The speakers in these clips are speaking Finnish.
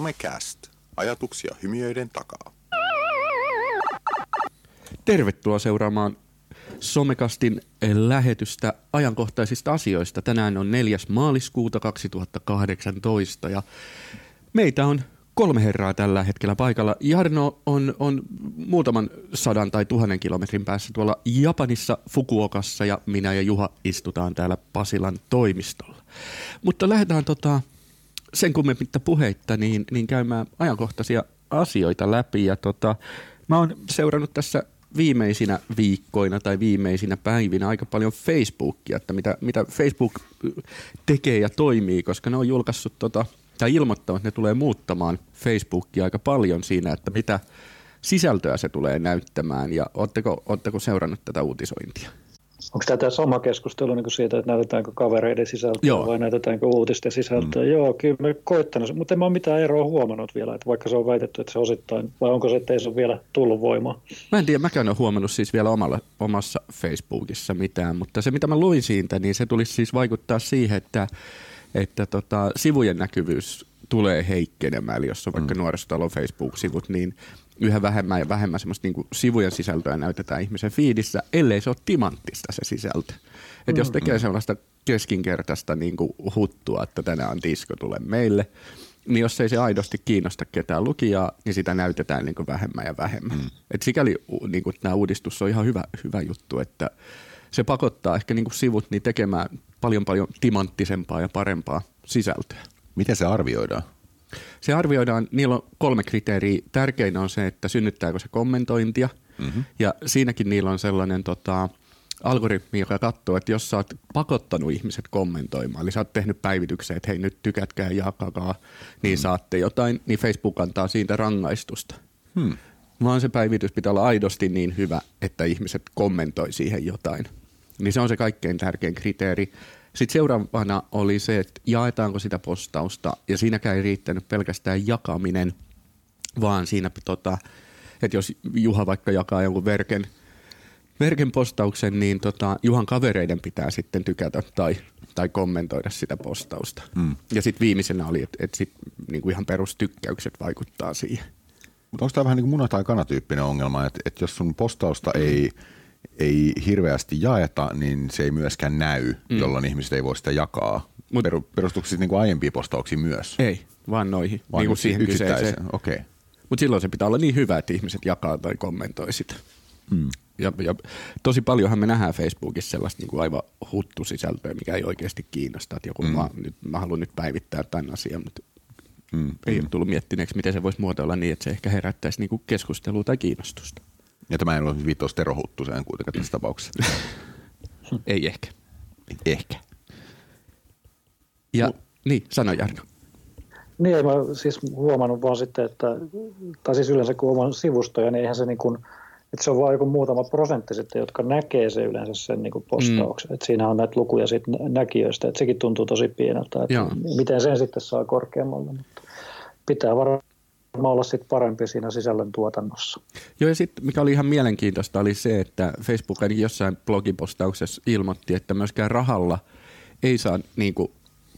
Somecast. Ajatuksia hymiöiden takaa. Tervetuloa seuraamaan Somekastin lähetystä ajankohtaisista asioista. Tänään on 4. maaliskuuta 2018 ja meitä on kolme herraa tällä hetkellä paikalla. Jarno on, on muutaman sadan tai tuhannen kilometrin päässä tuolla Japanissa Fukuokassa ja minä ja Juha istutaan täällä Pasilan toimistolla. Mutta lähdetään tota, sen kummemmitta puheitta niin, niin käymään ajankohtaisia asioita läpi. Ja tota, mä oon seurannut tässä viimeisinä viikkoina tai viimeisinä päivinä aika paljon Facebookia, että mitä, mitä Facebook tekee ja toimii, koska ne on julkaissut tota, tai ilmoittavat, että ne tulee muuttamaan Facebookia aika paljon siinä, että mitä sisältöä se tulee näyttämään ja ootteko, ootteko seurannut tätä uutisointia? Onko tämä sama keskustelu niin siitä, että näytetäänkö kavereiden sisältöä Joo. vai näytetäänkö uutisten sisältöä? Mm. Joo, kyllä me koittanut, mutta en mä ole mitään eroa huomannut vielä, että vaikka se on väitetty, että se osittain, vai onko se, että ei se ole vielä tullut voimaan? Mä en tiedä, mäkään ole huomannut siis vielä omalla, omassa Facebookissa mitään, mutta se mitä mä luin siitä, niin se tulisi siis vaikuttaa siihen, että, että tota, sivujen näkyvyys tulee heikkenemään, eli jos on vaikka mm. nuorisotalon Facebook-sivut, niin yhä vähemmän ja vähemmän semmoista niin sivujen sisältöä näytetään ihmisen fiidissä, ellei se ole timanttista se sisältö. Et jos tekee mm. sellaista keskinkertaista niin kuin huttua, että tänään disko, tule meille, niin jos ei se aidosti kiinnosta ketään lukijaa, niin sitä näytetään niin kuin vähemmän ja vähemmän. Mm. Et sikäli niin kuin tämä uudistus on ihan hyvä, hyvä juttu, että se pakottaa ehkä niin kuin sivut niin tekemään paljon paljon timanttisempaa ja parempaa sisältöä. Miten se arvioidaan? Se arvioidaan, niillä on kolme kriteeriä. Tärkein on se, että synnyttääkö se kommentointia. Mm-hmm. Ja siinäkin niillä on sellainen tota, algoritmi, joka katsoo, että jos sä oot pakottanut ihmiset kommentoimaan, eli sä oot tehnyt päivityksen, että hei nyt tykätkää ja jakakaa, niin mm. saatte jotain, niin Facebook antaa siitä rangaistusta. Hmm. Vaan se päivitys pitää olla aidosti niin hyvä, että ihmiset kommentoi siihen jotain. Niin se on se kaikkein tärkein kriteeri. Sitten seuraavana oli se, että jaetaanko sitä postausta, ja siinäkään ei riittänyt pelkästään jakaminen, vaan siinä, tota, että jos Juha vaikka jakaa jonkun verken, verken postauksen, niin tota, Juhan kavereiden pitää sitten tykätä tai, tai kommentoida sitä postausta. Mm. Ja sitten viimeisenä oli, että et sit, niinku ihan perustykkäykset vaikuttaa siihen. Mutta onko tämä vähän niin kuin muna- tai kanatyyppinen ongelma, että, että jos sun postausta ei – ei hirveästi jaeta, niin se ei myöskään näy, mm. jolloin ihmiset ei voi sitä jakaa. Mut, Perustuuko siis niin kuin aiempiin postauksiin myös? Ei, vaan noihin. Vaan niin siihen kyseiseen. Okay. Mutta silloin se pitää olla niin hyvä, että ihmiset jakaa tai kommentoi sitä. Mm. Ja, ja tosi paljonhan me nähdään Facebookissa sellaista niin kuin aivan huttusisältöä, mikä ei oikeasti kiinnosta. Että joku, mm. mä, nyt, mä haluan nyt päivittää tämän asian, mutta mm. ei mm. ole tullut miettineeksi, miten se voisi muotoilla niin, että se ehkä herättäisi niin kuin keskustelua tai kiinnostusta. Ja tämä ei ole viittaus Tero Huttuseen kuitenkaan tässä tapauksessa. ei ehkä. Ehkä. Ja, Mut, niin, sano Jarno. Niin, mä siis huomannut vaan sitten, että, tai siis yleensä kun on sivustoja, niin eihän se niin kuin, että se on vain joku muutama prosentti sitten, jotka näkee se yleensä sen niin kuin postauksen. Mm. Että siinä on näitä lukuja sitten näkijöistä, että sekin tuntuu tosi pieneltä, että Joo. miten sen sitten saa korkeammalle. Mutta pitää varmaan olla sit parempi siinä sisällön tuotannossa. Joo ja sitten mikä oli ihan mielenkiintoista oli se, että Facebook ainakin jossain blogipostauksessa ilmoitti, että myöskään rahalla ei saa niin kuin,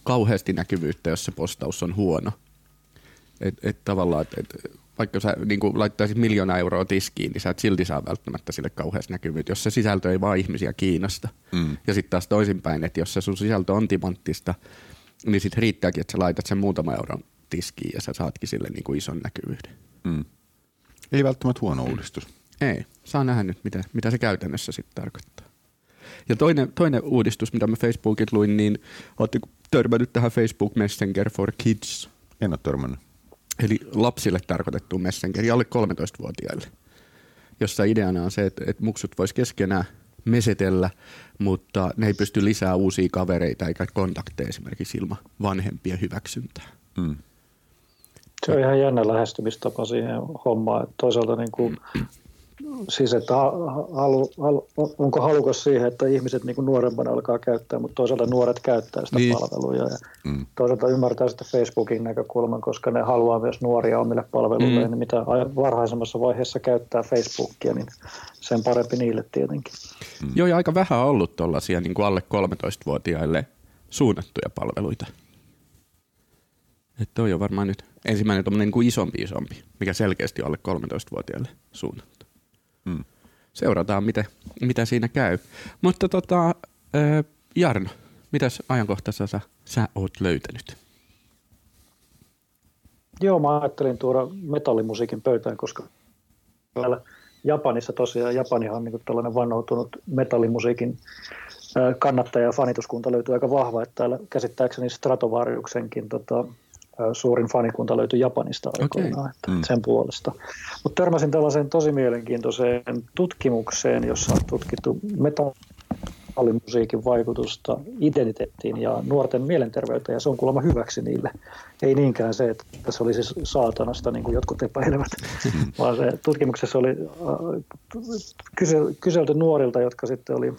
kauheasti näkyvyyttä, jos se postaus on huono. Et, et tavallaan, et, et, vaikka sä niin kuin laittaisit miljoona euroa tiskiin, niin sä et silti saa välttämättä sille kauheasti näkyvyyttä, jos se sisältö ei vaan ihmisiä kiinnosta. Mm. Ja sitten taas toisinpäin, että jos se sun sisältö on timanttista, niin sitten riittääkin, että sä laitat sen muutama euron tiskiin ja sä saatkin sille niin kuin ison näkyvyyden. Mm. Ei välttämättä huono uudistus. Ei. Saa nähdä nyt, mitä, mitä se käytännössä sitten tarkoittaa. Ja toinen, toinen uudistus, mitä mä Facebookit luin, niin ootte törmännyt tähän Facebook Messenger for Kids? En ole törmännyt. Eli lapsille tarkoitettu Messenger, alle 13-vuotiaille. Jossa ideana on se, että, että muksut vois keskenään mesetellä, mutta ne ei pysty lisää uusia kavereita eikä kontakteja esimerkiksi ilman vanhempien hyväksyntää. Mm. Se on ihan jännä lähestymistapa siihen hommaan. Että toisaalta niin kuin, siis, että halu, halu, onko halukas siihen, että ihmiset niin kuin nuorempana alkaa käyttää, mutta toisaalta nuoret käyttää sitä niin. palveluja. Ja mm. Toisaalta ymmärtää sitä Facebookin näkökulman, koska ne haluaa myös nuoria omille palveluille. Mm. Niin mitä varhaisemmassa vaiheessa käyttää Facebookia, niin sen parempi niille tietenkin. Mm. Joo, ja aika vähän on ollut tuollaisia niin kuin alle 13-vuotiaille suunnattuja palveluita. Että toi on varmaan nyt ensimmäinen tuommoinen niin kuin isompi isompi, mikä selkeästi on alle 13-vuotiaille suunnattu. Mm. Seurataan, mitä, mitä siinä käy. Mutta tota, äh, Jarno, mitäs ajankohtaisessa sä, sä oot löytänyt? Joo, mä ajattelin tuoda metallimusiikin pöytään, koska täällä Japanissa tosiaan, Japanihan on niin tällainen vannoutunut metallimusiikin kannattaja ja fanituskunta löytyy aika vahva, että täällä käsittääkseni Stratovariuksenkin tota, suurin fanikunta löytyi Japanista aikoinaan, okay. että mm. sen puolesta. Mutta törmäsin tällaiseen tosi mielenkiintoiseen tutkimukseen, jossa on tutkittu metallimusiikin vaikutusta identiteettiin ja nuorten mielenterveyteen, ja se on kuulemma hyväksi niille. Ei niinkään se, että se oli siis saatanasta, niin kuin jotkut epäilevät, mm. vaan se tutkimuksessa oli kyselty nuorilta, jotka sitten oli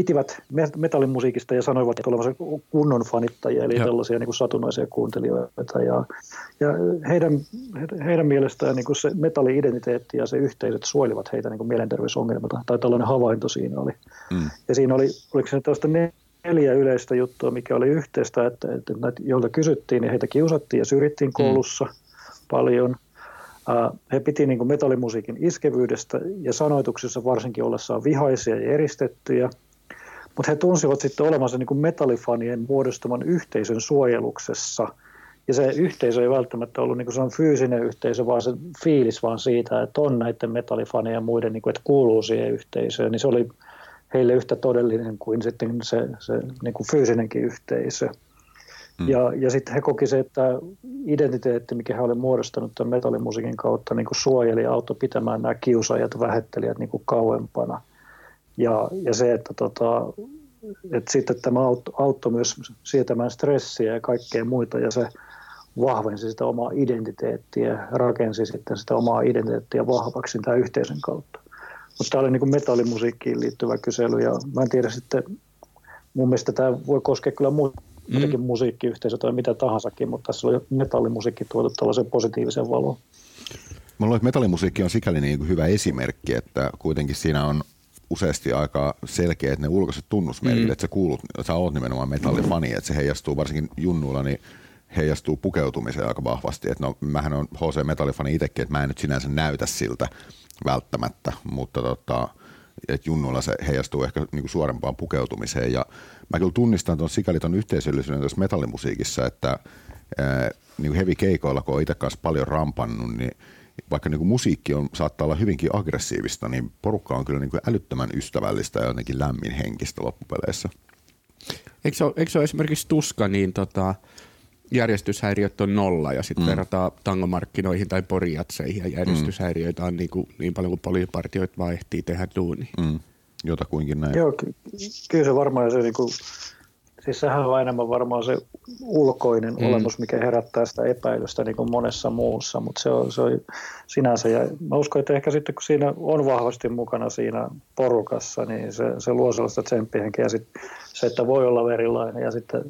pitivät metallimusiikista ja sanoivat, että olevansa kunnon fanittajia, eli ja. tällaisia niin kuin satunnaisia kuuntelijoita. Ja, ja heidän, heidän mielestään niin kuin se metalli-identiteetti ja se yhteisöt suojelivat heitä niin kuin mielenterveysongelmilta, tai tällainen havainto siinä oli. Mm. Ja siinä oli, oliko se tällaista neljä yleistä juttua, mikä oli yhteistä, että, että näitä, joilta kysyttiin, niin heitä kiusattiin ja syrjittiin mm. koulussa mm. paljon. He piti niin kuin metallimusiikin iskevyydestä ja sanoituksissa varsinkin ollessaan vihaisia ja eristettyjä – mutta he tunsivat sitten olevansa niin kuin metallifanien muodostuman yhteisön suojeluksessa. Ja se yhteisö ei välttämättä ollut niin kuin se on fyysinen yhteisö, vaan se fiilis vaan siitä, että on näiden metallifanien ja muiden, niin kuin, että kuuluu siihen yhteisöön. Niin se oli heille yhtä todellinen kuin sitten se, se niin kuin fyysinenkin yhteisö. Hmm. Ja, ja sitten he koki se, että identiteetti, mikä he olivat muodostanut tämän metallimusiikin kautta, niin kuin suojeli ja auttoi pitämään nämä kiusaajat, vähettelijät niin kuin kauempana. Ja, ja se, että, tota, että sitten tämä auttoi autto myös sietämään stressiä ja kaikkea muita ja se vahvensi sitä omaa identiteettiä, rakensi sitten sitä omaa identiteettiä vahvaksi tämän yhteisön kautta. Mutta tämä oli niin kuin metallimusiikkiin liittyvä kysely ja mä en tiedä sitten, mun mielestä tämä voi koskea kyllä muutakin mm. musiikkiyhteisö tai mitä tahansakin, mutta tässä oli metallimusiikki tuotu tällaisen positiivisen valoon. Mä luulen, että metallimusiikki on sikäli niin kuin hyvä esimerkki, että kuitenkin siinä on useasti aika selkeät ne ulkoiset tunnusmerkit, mm. että sä kuulut, sä oot nimenomaan metallifani, että se heijastuu varsinkin junnuilla, niin heijastuu pukeutumiseen aika vahvasti. Että no, mähän on HC Metallifani itsekin, että mä en nyt sinänsä näytä siltä välttämättä, mutta tota, että junnuilla se heijastuu ehkä niinku suorempaan pukeutumiseen. Ja mä kyllä tunnistan tuon sikäli tuon yhteisöllisyyden tuossa metallimusiikissa, että ää, niin heavy keikoilla, kun on itse kanssa paljon rampannut, niin vaikka niin kuin musiikki on, saattaa olla hyvinkin aggressiivista, niin porukka on kyllä niin kuin älyttömän ystävällistä ja jotenkin lämmin henkistä loppupeleissä. Eikö se ole, eikö se ole esimerkiksi tuska, niin tota, järjestyshäiriöt on nolla ja sitten mm. verrataan tangomarkkinoihin tai porijatseihin ja järjestyshäiriöitä on niin, kuin, niin paljon kuin poliipartioita vaan ehtii tehdä duuni. Mm. Jotakuinkin näin. Joo, kyllä se varmaan se niin kuin Siis sehän on enemmän varmaan se ulkoinen mm. olemus, mikä herättää sitä epäilystä niin kuin monessa muussa, mutta se on, se on sinänsä. Ja mä uskon, että ehkä sitten kun siinä on vahvasti mukana siinä porukassa, niin se, se luo sellaista tsemppihenkeä. Ja sitten se, että voi olla erilainen ja sitten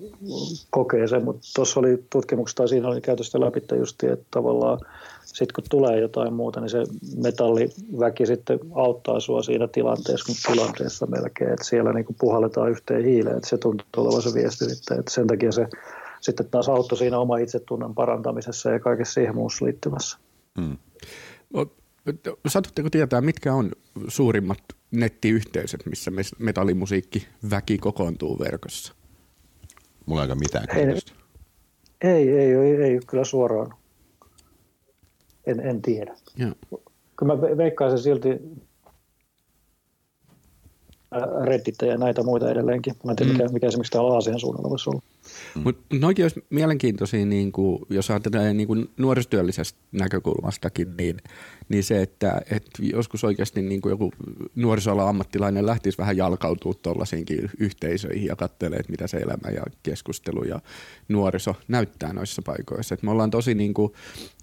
kokee sen. Mutta tuossa oli tutkimuksesta, siinä oli käytöstä läpi just, että tavallaan sitten kun tulee jotain muuta, niin se metalliväki sitten auttaa sua siinä tilanteessa, kun tilanteessa melkein, että siellä niin puhalletaan yhteen hiileen, että se tuntuu olevan se viesti sitten, että sen takia se sitten taas auttoi siinä oma itsetunnon parantamisessa ja kaikessa siihen muussa liittyvässä. Hmm. Satutteko tietää, mitkä on suurimmat nettiyhteisöt, missä metallimusiikki väki kokoontuu verkossa? Mulla ei aika mitään ei, ei, ei, ei, ei, kyllä suoraan en, en tiedä. Joo. Kyllä mä veikkaisin silti Reddit ja näitä muita edelleenkin. Mä en tiedä, mikä, mm. mikä esimerkiksi täällä Aasian suunnalla voisi olla. Mm. Mutta noikin olisi mielenkiintoisia, niin kuin, jos ajatellaan niin kuin nuorisotyöllisestä näkökulmastakin, niin, niin se, että, että joskus oikeasti niin kuin joku nuorisoalan ammattilainen lähtisi vähän jalkautua tuollaisiinkin yhteisöihin ja katselee, että mitä se elämä ja keskustelu ja nuoriso näyttää noissa paikoissa. Et me ollaan tosi, niin kuin,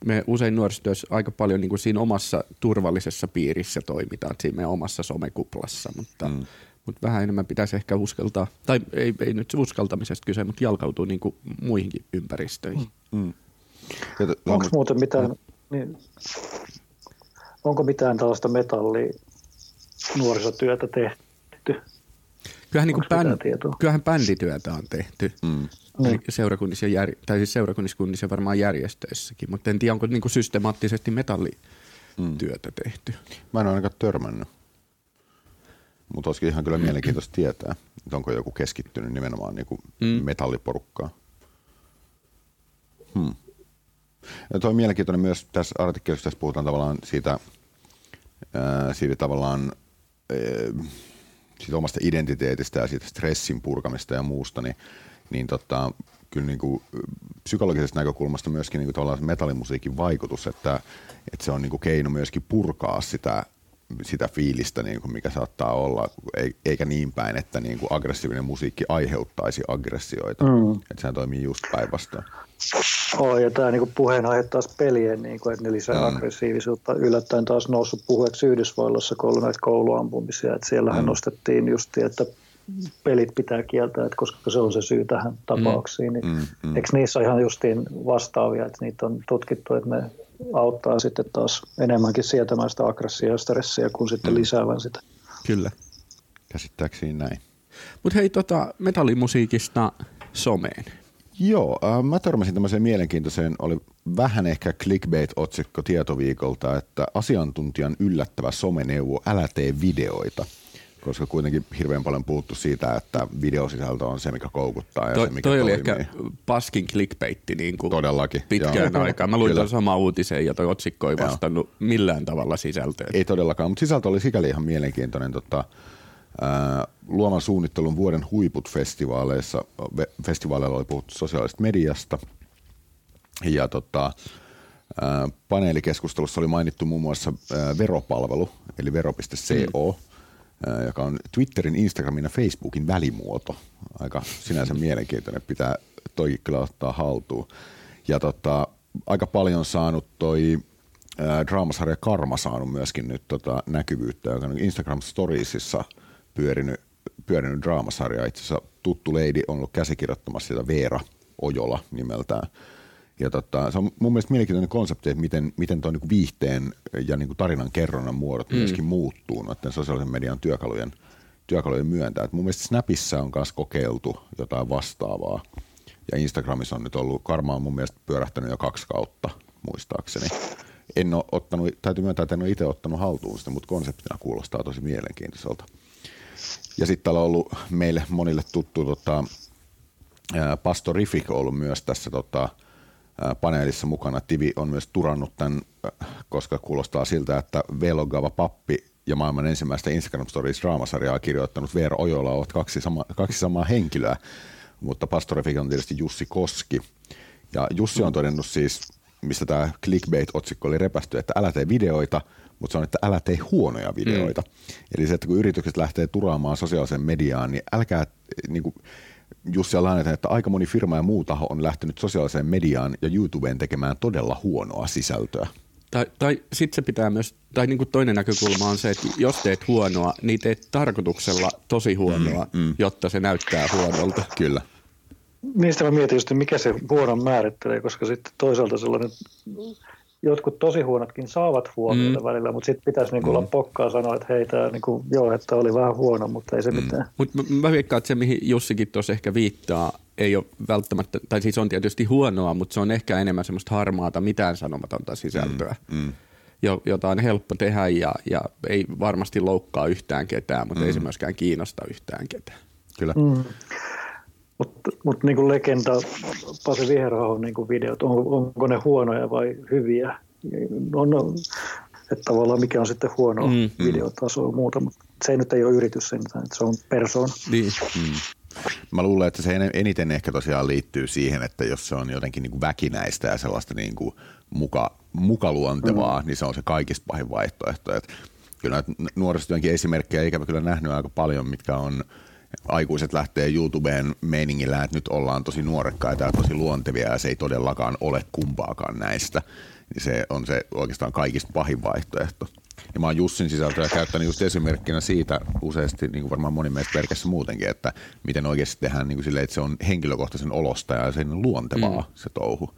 me usein nuorisotyössä aika paljon niin kuin siinä omassa turvallisessa piirissä toimitaan, siinä meidän omassa somekuplassa, mutta mm mutta vähän enemmän pitäisi ehkä uskaltaa, tai ei, ei nyt uskaltamisesta kyse, mutta jalkautuu niin kuin muihinkin ympäristöihin. Mm. mm. Onko muuten mitään, niin, onko mitään tällaista metalli nuorisotyötä tehty? Kyllähän, niin bänd, kyllähän bändityötä on tehty mm. niin. seurakunnissa, jär, tai siis seurakunnissa ja varmaan järjestöissäkin, mutta en tiedä, onko niin kuin systemaattisesti metallityötä mm. tehty. Mä en ole ainakaan törmännyt. Mutta olisikin ihan kyllä mielenkiintoista tietää, että onko joku keskittynyt nimenomaan niin kuin mm. metalliporukkaan. Hmm. Ja toi on mielenkiintoinen myös tässä artikkelissa, tässä puhutaan tavallaan siitä, ää, siitä tavallaan ää, siitä omasta identiteetistä ja siitä stressin purkamista ja muusta, niin, niin tota, kyllä niin kuin psykologisesta näkökulmasta myöskin niin kuin metallimusiikin vaikutus, että, että se on niin kuin keino myöskin purkaa sitä sitä fiilistä, niin kuin mikä saattaa olla, eikä niin päin, että niin kuin aggressiivinen musiikki aiheuttaisi aggressioita. Mm. Että sehän toimii just päinvastoin. Oh, ja tämä niin puheenaihe taas pelien, niin kuin, että ne lisää mm. aggressiivisuutta. Yllättäen taas noussut puheeksi Yhdysvalloissa, kun ollut näitä kouluampumisia. Että siellähän mm. nostettiin just, että pelit pitää kieltää, että koska se on se syy tähän tapauksiin. Niin mm. Mm. Eikö niissä ihan justiin vastaavia, että niitä on tutkittu, että ne auttaa sitten taas enemmänkin sietämään sitä aggressia ja stressiä kuin sitten mm. lisäävän sitä. Kyllä. Käsittääkseni näin. Mutta hei, tota, metallimusiikista someen. Joo, äh, mä törmäsin tämmöiseen mielenkiintoiseen, oli vähän ehkä clickbait-otsikko tietoviikolta, että asiantuntijan yllättävä someneuvo, älä tee videoita – koska kuitenkin hirveän paljon puhuttu siitä, että videosisältö on se, mikä koukuttaa ja toi, se, mikä toi toimii. oli ehkä paskin clickbaitti niin kuin Todellakin. pitkään joo. aikaan. Mä luin tuon sama uutisen ja toi otsikko ei vastannut joo. millään tavalla sisältöön. Ei todellakaan, mutta sisältö oli sikäli ihan mielenkiintoinen. Tota, ää, luovan suunnittelun vuoden huiput festivaaleissa. Festivaaleilla oli puhuttu sosiaalisesta mediasta ja tota, paneelikeskustelussa oli mainittu muun muassa veropalvelu, eli vero.co, mm joka on Twitterin, Instagramin ja Facebookin välimuoto. Aika sinänsä mielenkiintoinen, pitää toi kyllä ottaa haltuun. Ja tota, aika paljon saanut toi ää, draamasarja Karma saanut myöskin nyt tota näkyvyyttä, joka on Instagram Storiesissa pyörinyt, pyörinyt draamasarja. Itse asiassa tuttu lady on ollut käsikirjoittamassa sitä Veera Ojola nimeltään – ja tota, se on mun mielestä mielenkiintoinen konsepti, että miten, miten tuo niin viihteen ja niin kuin tarinan kerronnan muodot mm. myöskin muuttuu noiden sosiaalisen median työkalujen, työkalujen myöntä. Et mun mielestä Snapissa on myös kokeiltu jotain vastaavaa. Ja Instagramissa on nyt ollut, Karma on mun mielestä pyörähtänyt jo kaksi kautta, muistaakseni. En ole ottanut, täytyy myöntää, että en ole itse ottanut haltuun sitä, mutta konseptina kuulostaa tosi mielenkiintoiselta. Ja sitten täällä on ollut meille monille tuttu tota, Pastorifik on ollut myös tässä tota, paneelissa mukana. Tivi on myös turannut tämän, koska kuulostaa siltä, että Velogava pappi ja maailman ensimmäistä Instagram Stories draamasarjaa kirjoittanut Veera Ojola ovat kaksi, sama, kaksi samaa henkilöä, mutta pastorifik on tietysti Jussi Koski. Ja Jussi on todennut siis, mistä tämä clickbait-otsikko oli repästy, että älä tee videoita, mutta se on, että älä tee huonoja videoita. Mm. Eli se, että kun yritykset lähtee turaamaan sosiaaliseen mediaan, niin älkää niin kuin, Jussi Laineten, että aika moni firma ja muu taho on lähtenyt sosiaaliseen mediaan ja YouTubeen tekemään todella huonoa sisältöä. Tai, tai sitten se pitää myös, tai niin kuin toinen näkökulma on se, että jos teet huonoa, niin teet tarkoituksella tosi huonoa, mm, mm. jotta se näyttää huonolta. Kyllä. Niistä mä mietin just, mikä se huonon määrittelee, koska sitten toisaalta sellainen jotkut tosi huonotkin saavat huomiota mm. välillä, mutta sitten pitäisi niinku mm. olla pokkaa sanoa, että hei, tämä niinku, joo, että oli vähän huono, mutta ei se mm. mitään. Mutta mä veikkaan, että se, mihin Jussikin tuossa ehkä viittaa, ei ole välttämättä, tai siis on tietysti huonoa, mutta se on ehkä enemmän semmoista harmaata, mitään sanomatonta sisältöä, mm. Mm. jota on helppo tehdä ja, ja ei varmasti loukkaa yhtään ketään, mutta mm. ei se myöskään kiinnosta yhtään ketään. Kyllä. Mm. Mutta mut niin legenda, Pasi Viherahon niin videot, on, onko ne huonoja vai hyviä? No, no, että tavallaan mikä on sitten huono mm, videotaso ja muuta, mutta se nyt ei ole yritys sen, että se on persoona. Niin. Mm. Mä luulen, että se eniten ehkä tosiaan liittyy siihen, että jos se on jotenkin niin kuin väkinäistä ja sellaista niin kuin muka, mukaluontevaa, mm. niin se on se kaikista pahin vaihtoehto. Että kyllä nuorisotyönkin esimerkkejä ikävä kyllä nähnyt aika paljon, mitkä on – aikuiset lähtee YouTubeen meiningillä, että nyt ollaan tosi nuorekkaita ja tosi luontevia ja se ei todellakaan ole kumpaakaan näistä. Niin se on se oikeastaan kaikista pahin vaihtoehto. Ja mä oon Jussin sisältöä käyttänyt just esimerkkinä siitä useasti, niin kuin varmaan moni meistä perkessä muutenkin, että miten oikeasti tehdään niin kuin silleen, että se on henkilökohtaisen olosta ja sen luontevaa mm. se touhu.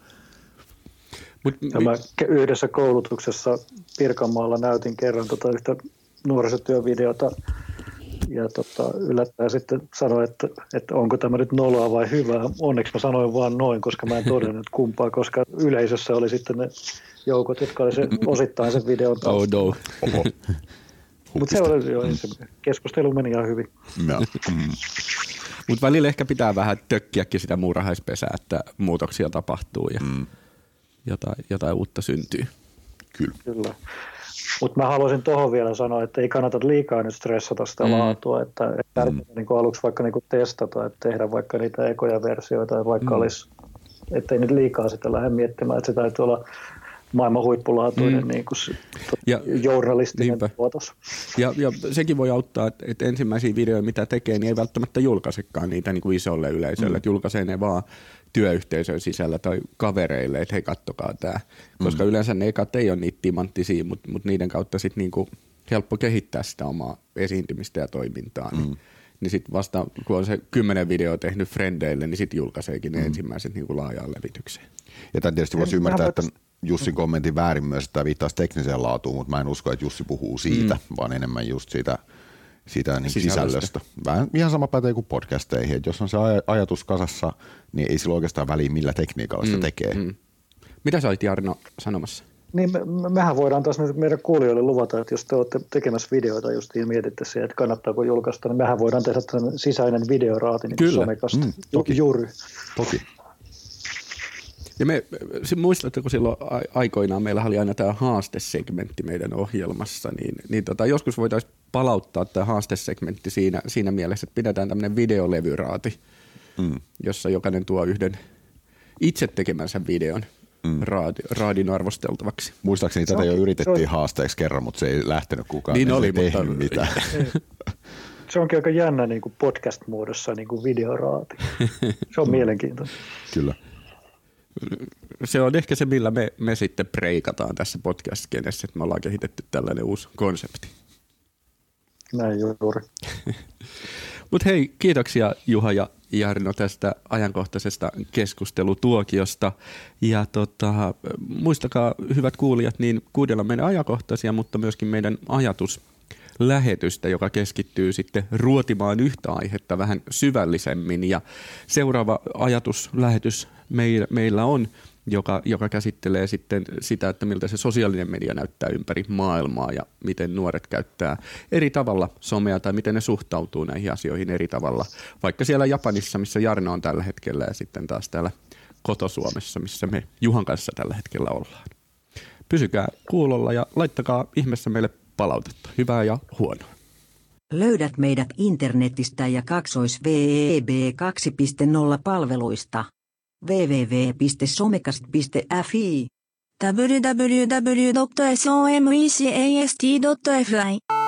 Mut, ja mä yhdessä koulutuksessa Pirkanmaalla näytin kerran tota yhtä nuorisotyövideota, ja tota, yllättäen sitten sanoi, että, että onko tämä nyt noloa vai hyvää. Onneksi mä sanoin vaan noin, koska mä en todennut kumpaa, koska yleisössä oli sitten ne joukot, jotka oli se, osittain sen videon taustalla. Oh no. Mutta se oli jo se keskustelu meni ihan hyvin. No. Mm. Mutta välillä ehkä pitää vähän tökkiäkin sitä muurahaispesää, että muutoksia tapahtuu ja mm. jotain, jotain uutta syntyy. Kyllä. Kyllä. Mutta mä haluaisin tuohon vielä sanoa, että ei kannata liikaa nyt stressata sitä mm. laatua, että, että mm. niin aluksi vaikka niin testata, että tehdä vaikka niitä ekoja versioita, vaikka mm. olisi, ettei nyt liikaa sitä lähde miettimään, että se täytyy olla maailman huippulaatuinen mm. niin kuin, ja, journalistinen niinpä. tuotos. Ja, ja sekin voi auttaa, että, että ensimmäisiä videoita, mitä tekee, niin ei välttämättä julkaisekaan niitä niin kuin isolle yleisölle, mm. että julkaisee ne vaan työyhteisön sisällä tai kavereille, että hei kattokaa tämä. Koska mm. yleensä ne ekat ei ole niitä timanttisia, mutta, mutta niiden kautta sitten niin kuin helppo kehittää sitä omaa esiintymistä ja toimintaa. Niin, mm. niin sitten vasta kun on se kymmenen videoa tehnyt frendeille, niin sitten julkaiseekin ne mm. ensimmäiset niin kuin laajaan levitykseen. Ja tämän tietysti voisi ymmärtää, että Jussin kommentin väärin myös, että tämä viittaisi tekniseen laatuun, mutta mä en usko, että Jussi puhuu siitä, mm. vaan enemmän just siitä, siitä niin sisällöstä. sisällöstä. Vähän ihan sama pätee kuin podcasteihin, että jos on se aj- ajatus kasassa, niin ei sillä oikeastaan väliä, millä tekniikalla mm. sitä tekee. Mm. Mitä sä olit Jarno sanomassa? Niin me, mehän voidaan taas nyt meidän kuulijoille luvata, että jos te olette tekemässä videoita just ja mietitte siihen, että kannattaako julkaista, niin mehän voidaan tehdä sisäinen videoraati niin Kyllä. somekasta mm, toki. juuri. Toki. Ja me, muistatteko silloin aikoinaan, meillä oli aina tämä haastesegmentti meidän ohjelmassa, niin, niin tota, joskus voitaisiin palauttaa tämä haastesegmentti siinä, siinä mielessä, että pidetään tämmöinen videolevyraati, mm. jossa jokainen tuo yhden itse tekemänsä videon mm. raadi, raadin arvosteltavaksi. Muistaakseni tätä jo yritettiin haasteeksi kerran, mutta se ei lähtenyt kukaan. Niin oli, mutta... mitään. se onkin aika jännä niin kuin podcast-muodossa niin kuin videoraati. Se on mielenkiintoinen. Kyllä se on ehkä se, millä me, me sitten preikataan tässä podcast-kenessä, että me ollaan kehitetty tällainen uusi konsepti. Näin juuri. Mutta hei, kiitoksia Juha ja Jarno tästä ajankohtaisesta keskustelutuokiosta. Ja tota, muistakaa, hyvät kuulijat, niin kuudella meidän ajankohtaisia, mutta myöskin meidän ajatus lähetystä, joka keskittyy sitten ruotimaan yhtä aihetta vähän syvällisemmin. Ja seuraava ajatuslähetys meillä, meillä on, joka, joka käsittelee sitten sitä, että miltä se sosiaalinen media näyttää ympäri maailmaa ja miten nuoret käyttää eri tavalla somea tai miten ne suhtautuu näihin asioihin eri tavalla. Vaikka siellä Japanissa, missä Jarno on tällä hetkellä ja sitten taas täällä Kotosuomessa, missä me Juhan kanssa tällä hetkellä ollaan. Pysykää kuulolla ja laittakaa ihmeessä meille palautetta, hyvää ja huonoa. Löydät meidät internetistä ja kaksois VEB 2.0 palveluista www.somecast.fi www.somecast.fi